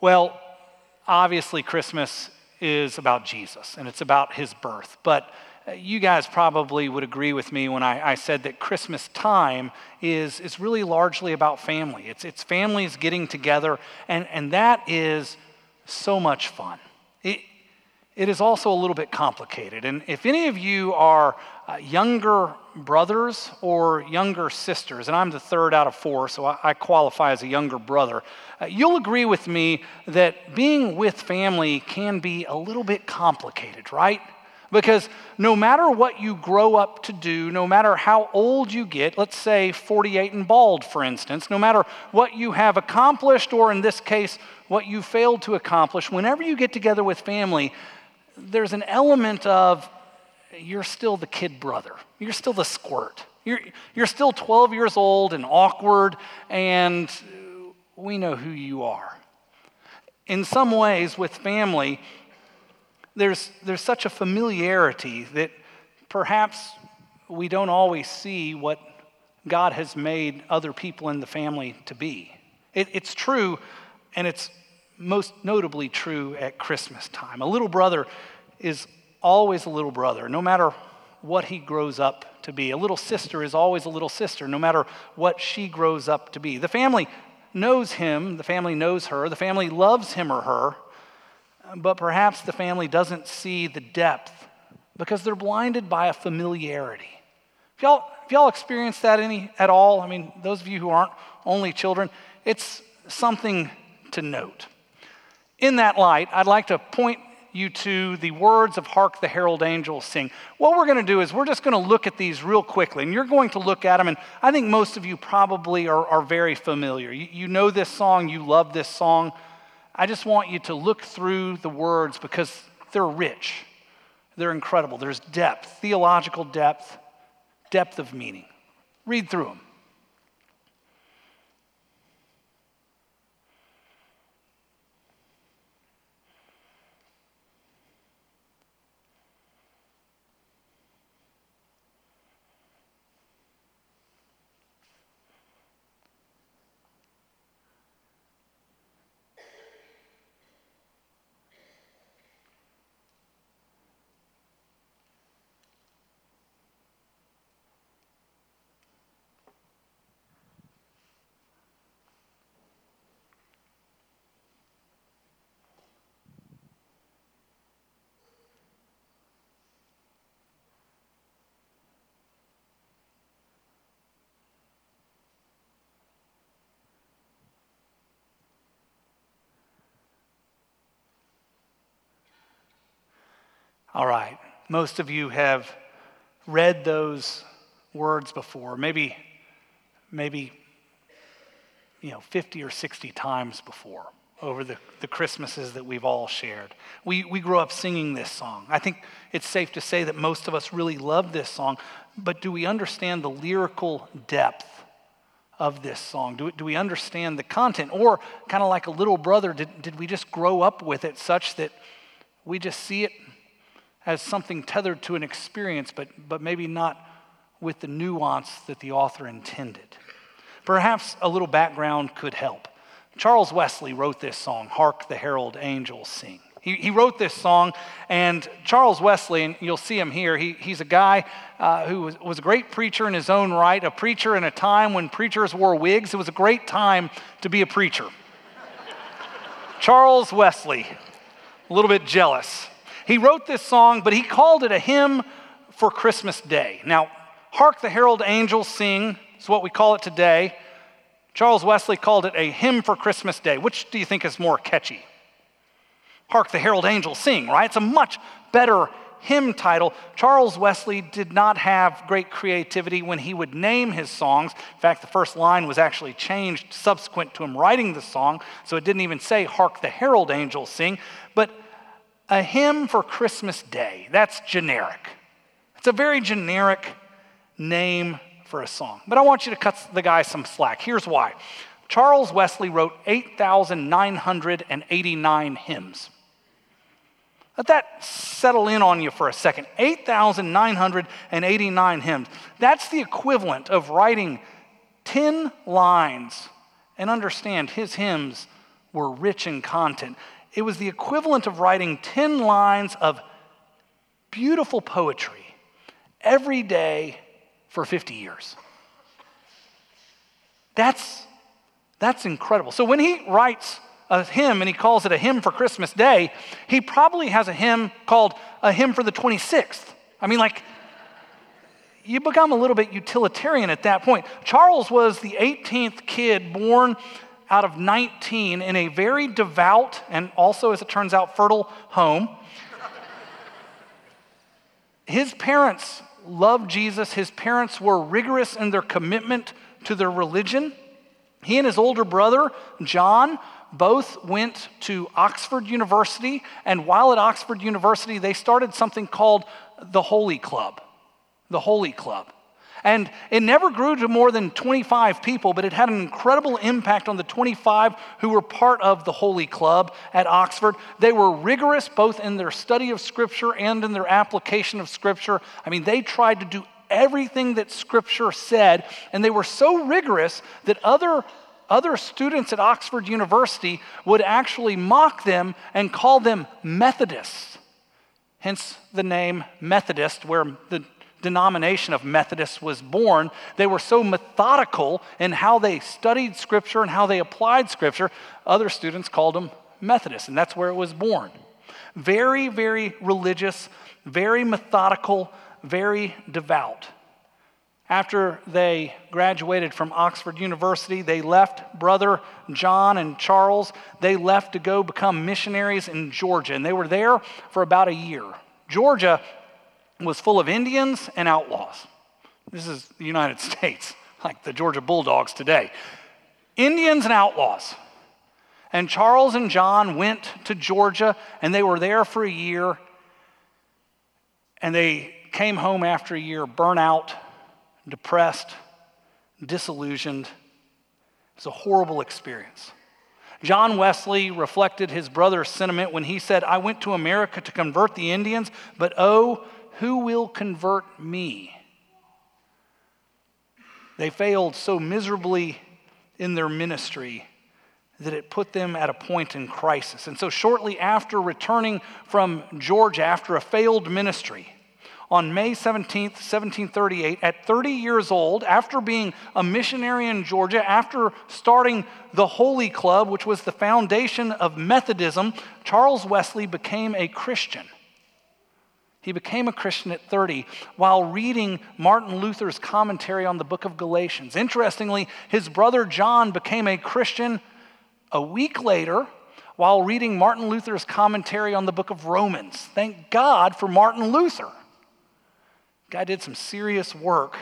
Well, obviously, Christmas is about Jesus and it's about his birth. But uh, you guys probably would agree with me when I, I, said that Christmas time is, is really largely about family. It's, it's families getting together, and, and that is so much fun. It, it is also a little bit complicated. And if any of you are uh, younger brothers or younger sisters, and I'm the third out of four, so I, I qualify as a younger brother, uh, you'll agree with me that being with family can be a little bit complicated, right? Because no matter what you grow up to do, no matter how old you get, let's say 48 and bald, for instance, no matter what you have accomplished, or in this case, what you failed to accomplish, whenever you get together with family, there's an element of you're still the kid brother, you're still the squirt. You're, you're still 12 years old and awkward, and we know who you are. In some ways, with family, there's, there's such a familiarity that perhaps we don't always see what God has made other people in the family to be. It, it's true, and it's most notably true at Christmas time. A little brother is always a little brother, no matter what he grows up to be. A little sister is always a little sister, no matter what she grows up to be. The family knows him, the family knows her, the family loves him or her, but perhaps the family doesn't see the depth because they're blinded by a familiarity. If y'all, if y'all experience that any at all, I mean, those of you who aren't only children, it's something to note. In that light, I'd like to point you to the words of Hark the Herald Angels Sing. What we're going to do is we're just going to look at these real quickly, and you're going to look at them, and I think most of you probably are, are very familiar. You, you know this song, you love this song. I just want you to look through the words because they're rich, they're incredible. There's depth, theological depth, depth of meaning. Read through them. All right. Most of you have read those words before, maybe, maybe, you know, 50 or 60 times before over the, the Christmases that we've all shared. We, we grew up singing this song. I think it's safe to say that most of us really love this song, but do we understand the lyrical depth of this song? Do, do we understand the content? Or, kind of like a little brother, did, did we just grow up with it such that we just see it as something tethered to an experience, but, but maybe not with the nuance that the author intended. Perhaps a little background could help. Charles Wesley wrote this song, Hark the Herald Angels Sing. He, he wrote this song, and Charles Wesley, and you'll see him here, he, he's a guy uh, who was, was a great preacher in his own right, a preacher in a time when preachers wore wigs. It was a great time to be a preacher. Charles Wesley, a little bit jealous. He wrote this song, but he called it a hymn for Christmas Day. Now, Hark the Herald Angels Sing is what we call it today. Charles Wesley called it a hymn for Christmas Day. Which do you think is more catchy? Hark the Herald Angels Sing, right? It's a much better hymn title. Charles Wesley did not have great creativity when he would name his songs. In fact, the first line was actually changed subsequent to him writing the song, so it didn't even say, Hark the Herald Angels Sing. But a hymn for Christmas Day. That's generic. It's a very generic name for a song. But I want you to cut the guy some slack. Here's why Charles Wesley wrote 8,989 hymns. Let that settle in on you for a second. 8,989 hymns. That's the equivalent of writing 10 lines. And understand, his hymns were rich in content. It was the equivalent of writing 10 lines of beautiful poetry every day for 50 years. That's, that's incredible. So when he writes a hymn and he calls it a hymn for Christmas Day, he probably has a hymn called a hymn for the 26th. I mean, like, you become a little bit utilitarian at that point. Charles was the 18th kid born out of 19 in a very devout and also, as it turns out, fertile home. His parents loved Jesus. His parents were rigorous in their commitment to their religion. He and his older brother, John, both went to Oxford University, and while at Oxford University, they started something called the Holy Club. The Holy Club. And it never grew to more than 25 people, but it had an incredible impact on the 25 who were part of the Holy Club at Oxford. They were rigorous both in their study of Scripture and in their application of Scripture. I mean, they tried to do everything that Scripture said, and they were so rigorous that other other students at Oxford University would actually mock them and call them Methodists. Hence the name Methodist, where the denomination of Methodists was born, they were so methodical in how they studied Scripture and how they applied Scripture, other students called them Methodists, and that's where it was born. Very, very religious, very methodical, very devout. After they graduated from Oxford University, they left brother John and Charles. They left to go become missionaries in Georgia, and they were there for about a year. Georgia was full of Indians and outlaws. This is the United States, like the Georgia Bulldogs today. Indians and outlaws. And Charles and John went to Georgia and they were there for a year. And they came home after a year burnt out, depressed, disillusioned. It was a horrible experience. John Wesley reflected his brother's sentiment when he said, I went to America to convert the Indians, but oh, who will convert me? They failed so miserably in their ministry that it put them at a point in crisis. And so, shortly after returning from Georgia after a failed ministry, on May 17th, 1738, at 30 years old, after being a missionary in Georgia, after starting the Holy Club, which was the foundation of Methodism, Charles Wesley became a Christian. He became a Christian at 30 while reading Martin Luther's commentary on the book of Galatians. Interestingly, his brother John became a Christian a week later while reading Martin Luther's commentary on the book of Romans. Thank God for Martin Luther. Guy did some serious work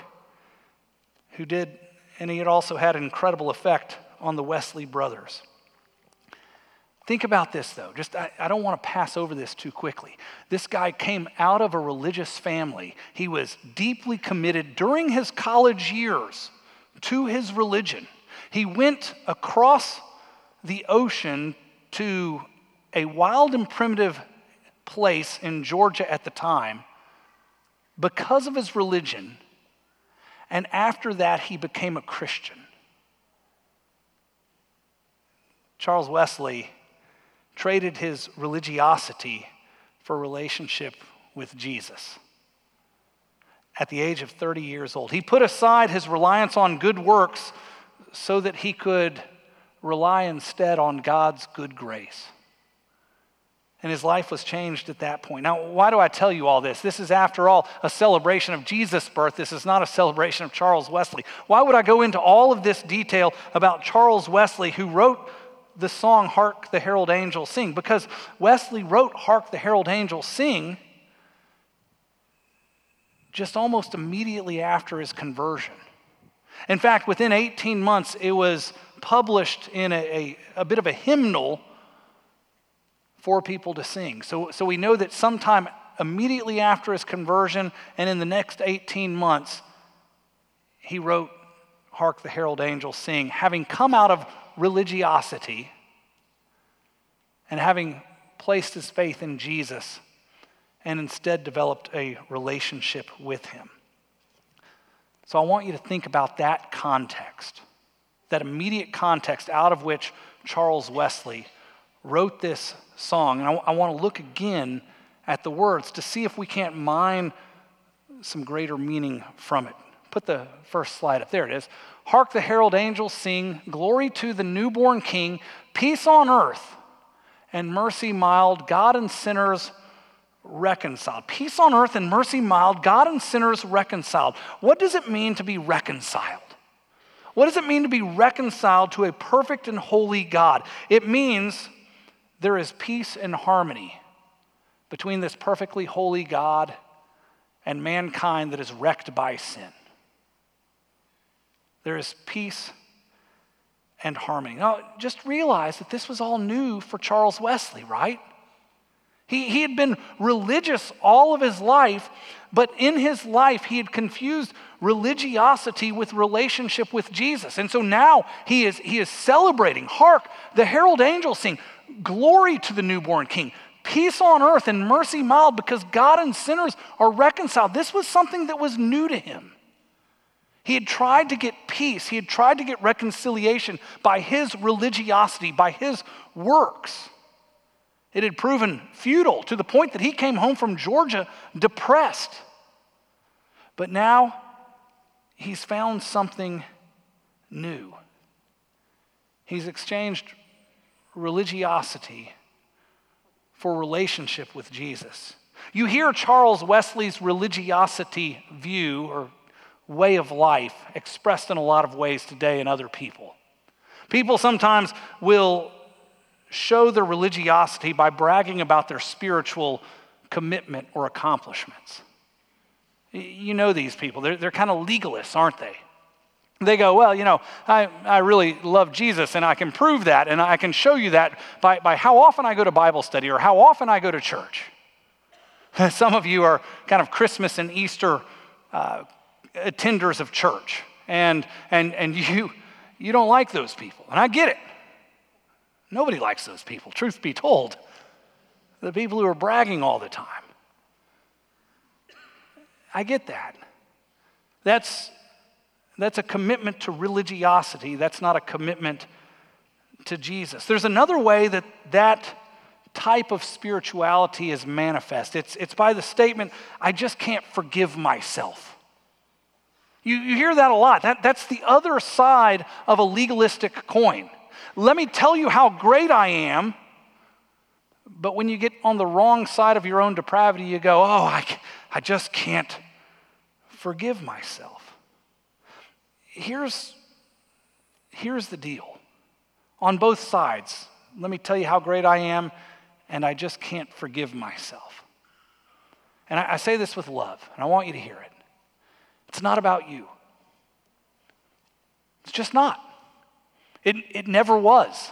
who did and he had also had an incredible effect on the Wesley brothers. Think about this, though. Just, I, I, don't want to pass over this too quickly. This guy came out of a religious family. He was deeply committed during his college years to his religion. He went across the ocean to a wild and primitive place in Georgia at the time because of his religion. And after that, he became a Christian. Charles Wesley traded his religiosity for relationship with Jesus. At the age of 30 years old, he put aside his reliance on good works so that he could rely instead on God's good grace. And his life was changed at that point. Now, why do I tell you all this? This is, after all, a celebration of Jesus' birth. This is not a celebration of Charles Wesley. Why would I go into all of this detail about Charles Wesley, who wrote the song Hark the Herald Angels Sing because Wesley wrote Hark the Herald Angels Sing just almost immediately after his conversion. In fact, within 18 months, it was published in a, a, a bit of a hymnal for people to sing. So, so we know that sometime immediately after his conversion and in the next 18 months, he wrote Hark the Herald Angels Sing, having come out of religiosity and having placed his faith in Jesus and instead developed a relationship with him. So I want you to think about that context, that immediate context out of which Charles Wesley wrote this song. And I, I want to look again at the words to see if we can't mine some greater meaning from it. Put the first slide up. There it is. Hark the herald angels sing, Glory to the newborn King, peace on earth and mercy mild, God and sinners reconciled. Peace on earth and mercy mild, God and sinners reconciled. What does it mean to be reconciled? What does it mean to be reconciled to a perfect and holy God? It means there is peace and harmony between this perfectly holy God and mankind that is wrecked by sin. There is peace and harmony. Now, just realize that this was all new for Charles Wesley, right? He, he had been religious all of his life, but in his life, he had confused religiosity with relationship with Jesus. And so now he is, he is celebrating. Hark, the herald angels sing, Glory to the newborn king, peace on earth and mercy mild, because God and sinners are reconciled. This was something that was new to him. He had tried to get peace, he had tried to get reconciliation by his religiosity, by his works. It had proven futile to the point that he came home from Georgia depressed. But now he's found something new. He's exchanged religiosity for relationship with Jesus. You hear Charles Wesley's religiosity view or way of life expressed in a lot of ways today in other people. People sometimes will show their religiosity by bragging about their spiritual commitment or accomplishments. You know these people, they're, they're kind of legalists, aren't they? They go, Well, you know, I, I really love Jesus and I can prove that and I can show you that by, by how often I go to Bible study or how often I go to church. Some of you are kind of Christmas and Easter uh, attenders of church, and, and, and you, you don't like those people. And I get it. Nobody likes those people, truth be told. The people who are bragging all the time. I get that. That's, that's a commitment to religiosity, that's not a commitment to Jesus. There's another way that that type of spirituality is manifest. It's, it's by the statement, I just can't forgive myself. You, you hear that a lot. That, that's the other side of a legalistic coin. Let me tell you how great I am, but when you get on the wrong side of your own depravity, you go, oh, I, I just can't forgive myself. Here's, here's the deal on both sides. Let me tell you how great I am, and I just can't forgive myself. And I, I say this with love, and I want you to hear it. It's not about you. It's just not. It, it never was.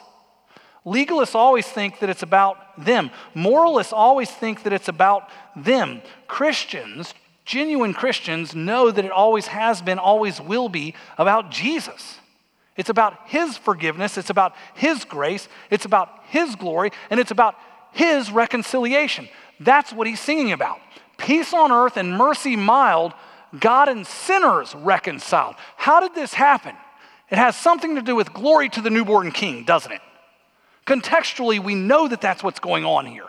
Legalists always think that it's about them. Moralists always think that it's about them. Christians, genuine Christians, know that it always has been, always will be about Jesus. It's about His forgiveness, it's about His grace, it's about His glory, and it's about His reconciliation. That's what He's singing about. Peace on earth and mercy mild God and sinners reconciled. How did this happen? It has something to do with glory to the newborn king, doesn't it? Contextually, we know that that's what's going on here.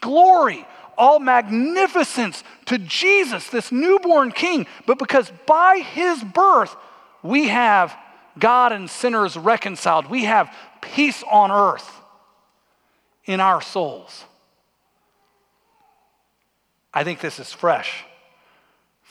Glory, all magnificence to Jesus, this newborn king. But because by his birth, we have God and sinners reconciled, we have peace on earth in our souls. I think this is fresh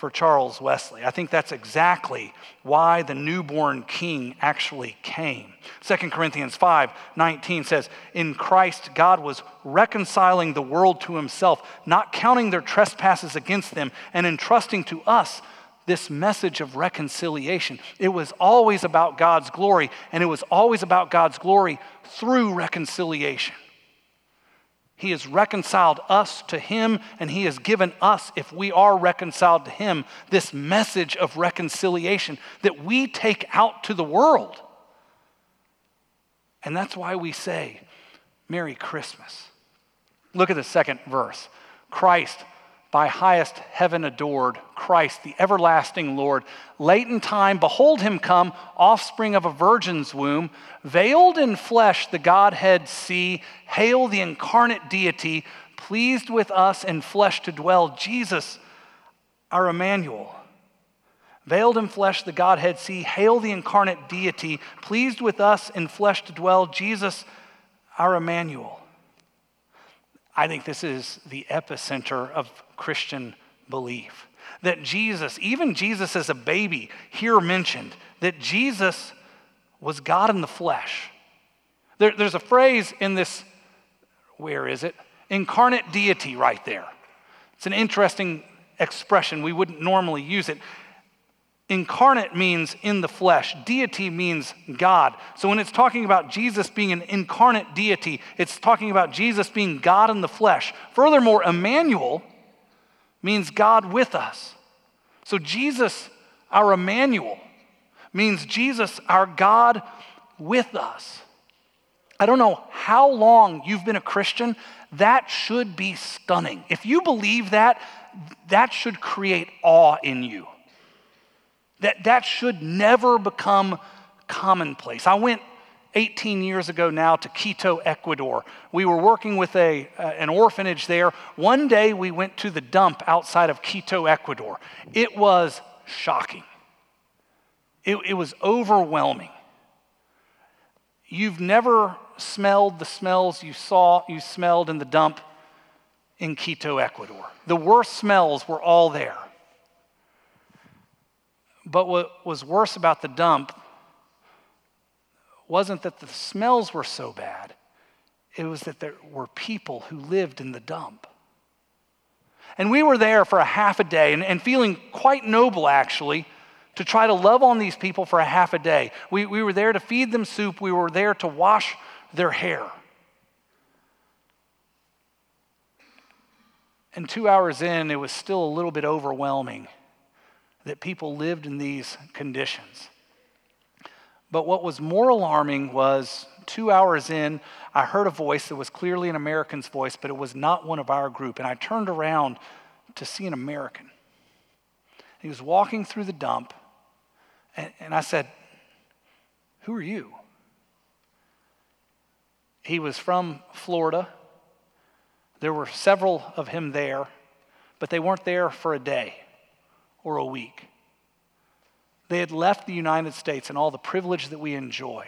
for Charles Wesley. I think that's exactly why the newborn king actually came. 2 Corinthians 5 19 says, In Christ, God was reconciling the world to himself, not counting their trespasses against them, and entrusting to us this message of reconciliation. It was always about God's glory, and it was always about God's glory through reconciliation. He has reconciled us to Him, and He has given us, if we are reconciled to Him, this message of reconciliation that we take out to the world. And that's why we say, Merry Christmas. Look at the second verse Christ, by highest heaven adored, Christ, the everlasting Lord. Late in time, behold him come, offspring of a virgin's womb, veiled in flesh, the Godhead see. Hail the incarnate deity, pleased with us in flesh to dwell. Jesus, our Emmanuel. Veiled in flesh, the Godhead see. Hail the incarnate deity, pleased with us in flesh to dwell. Jesus, our Emmanuel. I think this is the epicenter of Christian belief. That Jesus, even Jesus as a baby, here mentioned, that Jesus was God in the flesh. There, there's a phrase in this, where is it? Incarnate deity right there. It's an interesting expression. We wouldn't normally use it. Incarnate means in the flesh, deity means God. So when it's talking about Jesus being an incarnate deity, it's talking about Jesus being God in the flesh. Furthermore, Emmanuel means God with us. So Jesus, our Emmanuel, means Jesus, our God with us. I don't know how long you've been a Christian, that should be stunning. If you believe that, that should create awe in you. That, that should never become commonplace. I went 18 years ago now to Quito, Ecuador. We were working with a, uh, an orphanage there. One day we went to the dump outside of Quito, Ecuador. It was shocking, it, it was overwhelming. You've never smelled the smells you saw, you smelled in the dump in Quito, Ecuador. The worst smells were all there. But what was worse about the dump wasn't that the smells were so bad, it was that there were people who lived in the dump. And we were there for a half a day and, and feeling quite noble, actually, to try to love on these people for a half a day. We, we were there to feed them soup, we were there to wash their hair. And two hours in, it was still a little bit overwhelming that people lived in these conditions. But what was more alarming was two hours in, I heard a voice that was clearly an American's voice, but it was not one of our group. And I turned around to see an American. He was walking through the dump, and, and I said, Who are you? He was from Florida. There were several of him there, but they weren't there for a day or a week. They had left the United States and all the privilege that we enjoy,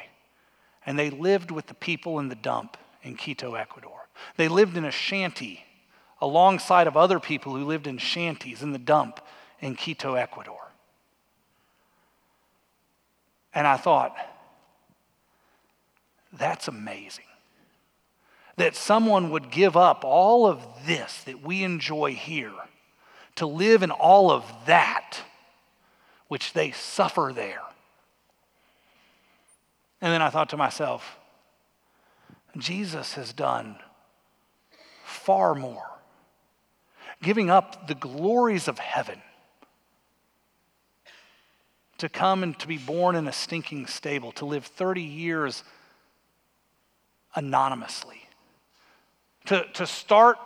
and they lived with the people in the dump in Quito, Ecuador. They lived in a shanty alongside of other people who lived in shanties in the dump in Quito, Ecuador. And I thought, that's amazing. That someone would give up all of this that we enjoy here to live in all of that which they suffer there. And then I thought to myself, Jesus has done far more, giving up the glories of heaven to come and to be born in a stinking stable, to live 30 years anonymously, to, to start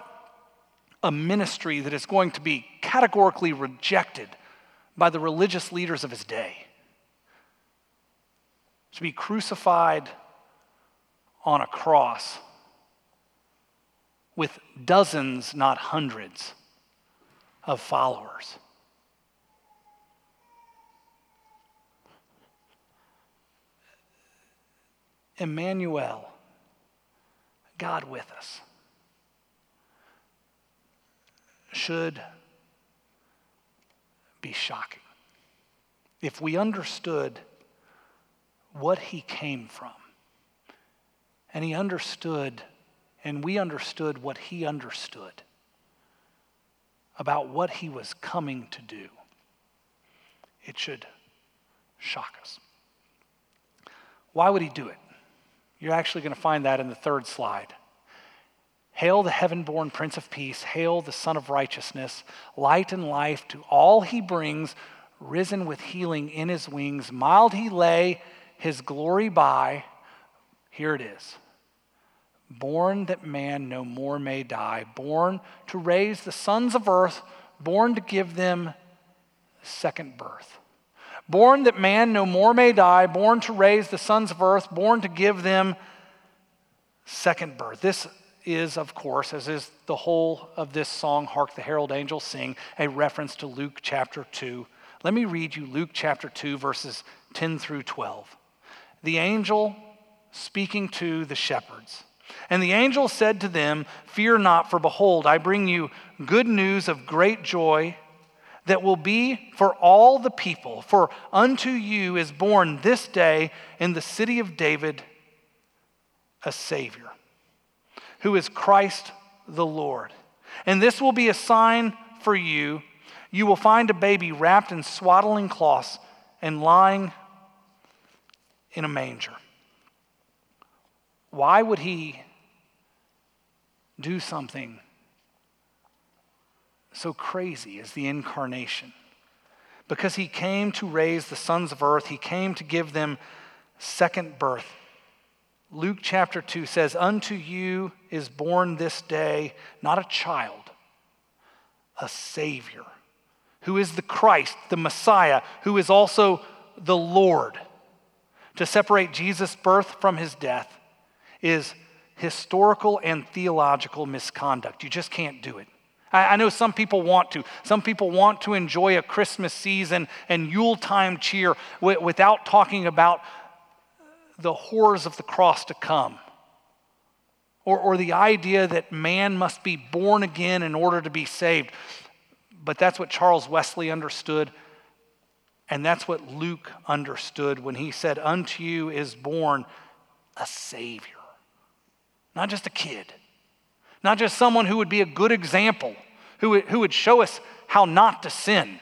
a ministry that is going to be categorically rejected by the religious leaders of his day. To be crucified on a cross with dozens, not hundreds, of followers. Emmanuel, God with us. Should be shocking. If we understood what he came from, and he understood, and we understood what he understood about what he was coming to do, it should shock us. Why would he do it? You're actually going to find that in the third slide. Hail the heaven born Prince of Peace. Hail the Sun of Righteousness. Light and life to all he brings, risen with healing in his wings. Mild he lay his glory by. Here it is. Born that man no more may die. Born to raise the sons of earth born to give them second birth. Born that man no more may die, born to raise the sons of earth, born to give them second birth. This is, of course, as is the whole of this song, Hark the Herald Angels Sing, a reference to Luke chapter 2. Let me read you Luke chapter 2, verses 10 through 12. The angel speaking to the shepherds. And the angel said to them, Fear not, for behold, I bring you good news of great joy that will be for all the people. For unto you is born this day in the city of David a Savior, who is Christ the Lord. And this will be a sign for you. You will find a baby wrapped in swaddling cloths and lying in a manger. Why would he do something so crazy as the incarnation? Because he came to raise the sons of earth, he came to give them second birth. Luke chapter 2 says, Unto you is born this day not a child, a Savior, who is the Christ, the Messiah, who is also the Lord. To separate Jesus' birth from his death is historical and theological misconduct. You just can't do it. I, know some people want to. Some people want to enjoy a Christmas season and Yuletime cheer without talking about the horrors of the cross to come. Or, or the idea that man must be born again in order to be saved. But that's what Charles Wesley understood. And that's what Luke understood when he said, Unto you is born a Savior. Not just a kid, not just someone who would be a good example, who who would show us how not to sin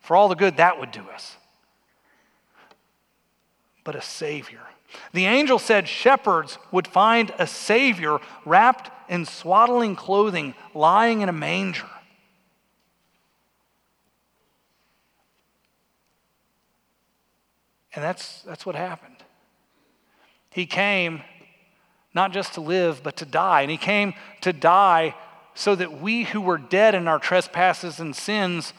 for all the good that would do us, but a Savior. The angel said shepherds would find a Savior wrapped in swaddling clothing, lying in a manger. And that's, that's what happened. He came not just to live, but to die. And he came to die so that we who were dead in our trespasses and sins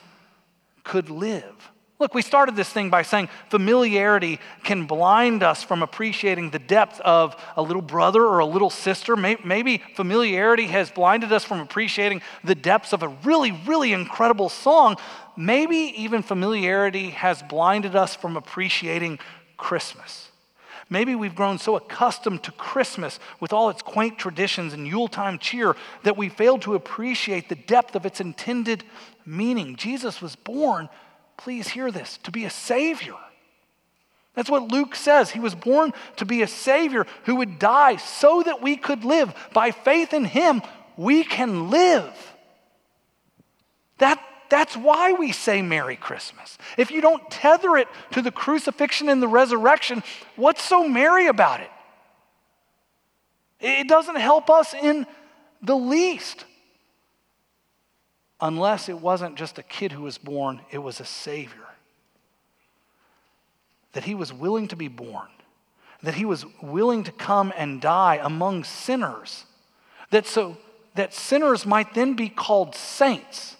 could live. Look, we started this thing by saying familiarity can blind us from appreciating the depth of a little brother or a little sister. Maybe familiarity has blinded us from appreciating the depths of a really, really incredible song. Maybe even familiarity has blinded us from appreciating Christmas. Maybe we've grown so accustomed to Christmas with all its quaint traditions and Yuletime cheer that we failed to appreciate the depth of its intended meaning. Jesus was born, please hear this, to be a Savior. That's what Luke says. He was born to be a Savior who would die so that we could live. By faith in Him, we can live. That that's why we say Merry Christmas. If you don't tether it to the crucifixion and the resurrection, what's so merry about it? It doesn't help us in the least. Unless it wasn't just a kid who was born, it was a Savior. That he was willing to be born, that he was willing to come and die among sinners, that so that sinners might then be called saints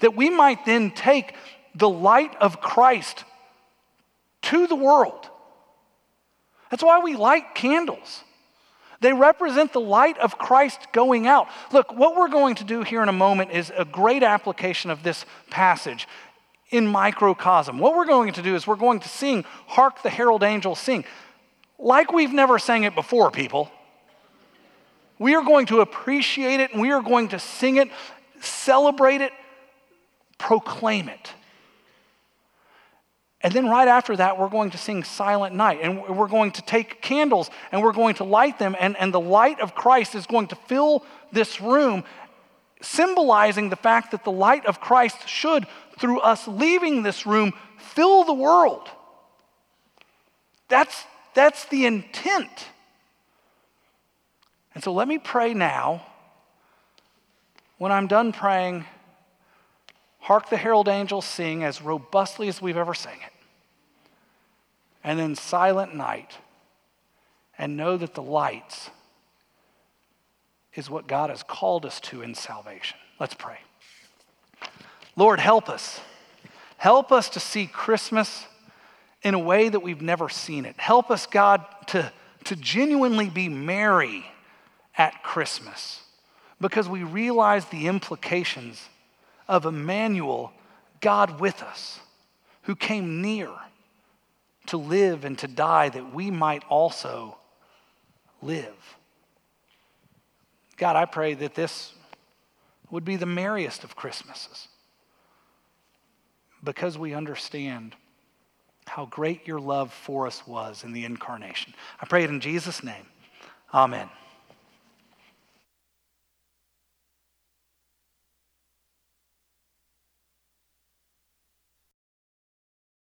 that we might then take the light of Christ to the world. That's why we light candles. They represent the light of Christ going out. Look, what we're going to do here in a moment is a great application of this passage in microcosm. What we're going to do is we're going to sing Hark the Herald Angels Sing, like we've never sang it before, people. We are going to appreciate it and we are going to sing it, celebrate it, proclaim it. And then right after that, we're going to sing Silent Night. And we're going to take candles and we're going to light them. And, and the light of Christ is going to fill this room, symbolizing the fact that the light of Christ should, through us leaving this room, fill the world. That's, that's the intent. And so let me pray now. When I'm done praying, Hark the herald angels sing as robustly as we've ever sang it. And then silent night, and know that the lights is what God has called us to in salvation. Let's pray. Lord, help us. Help us to see Christmas in a way that we've never seen it. Help us, God, to, to genuinely be merry at Christmas because we realize the implications of Emmanuel, God with us, who came near to live and to die that we might also live. God, I pray that this would be the merriest of Christmases because we understand how great your love for us was in the incarnation. I pray it in Jesus' name. Amen.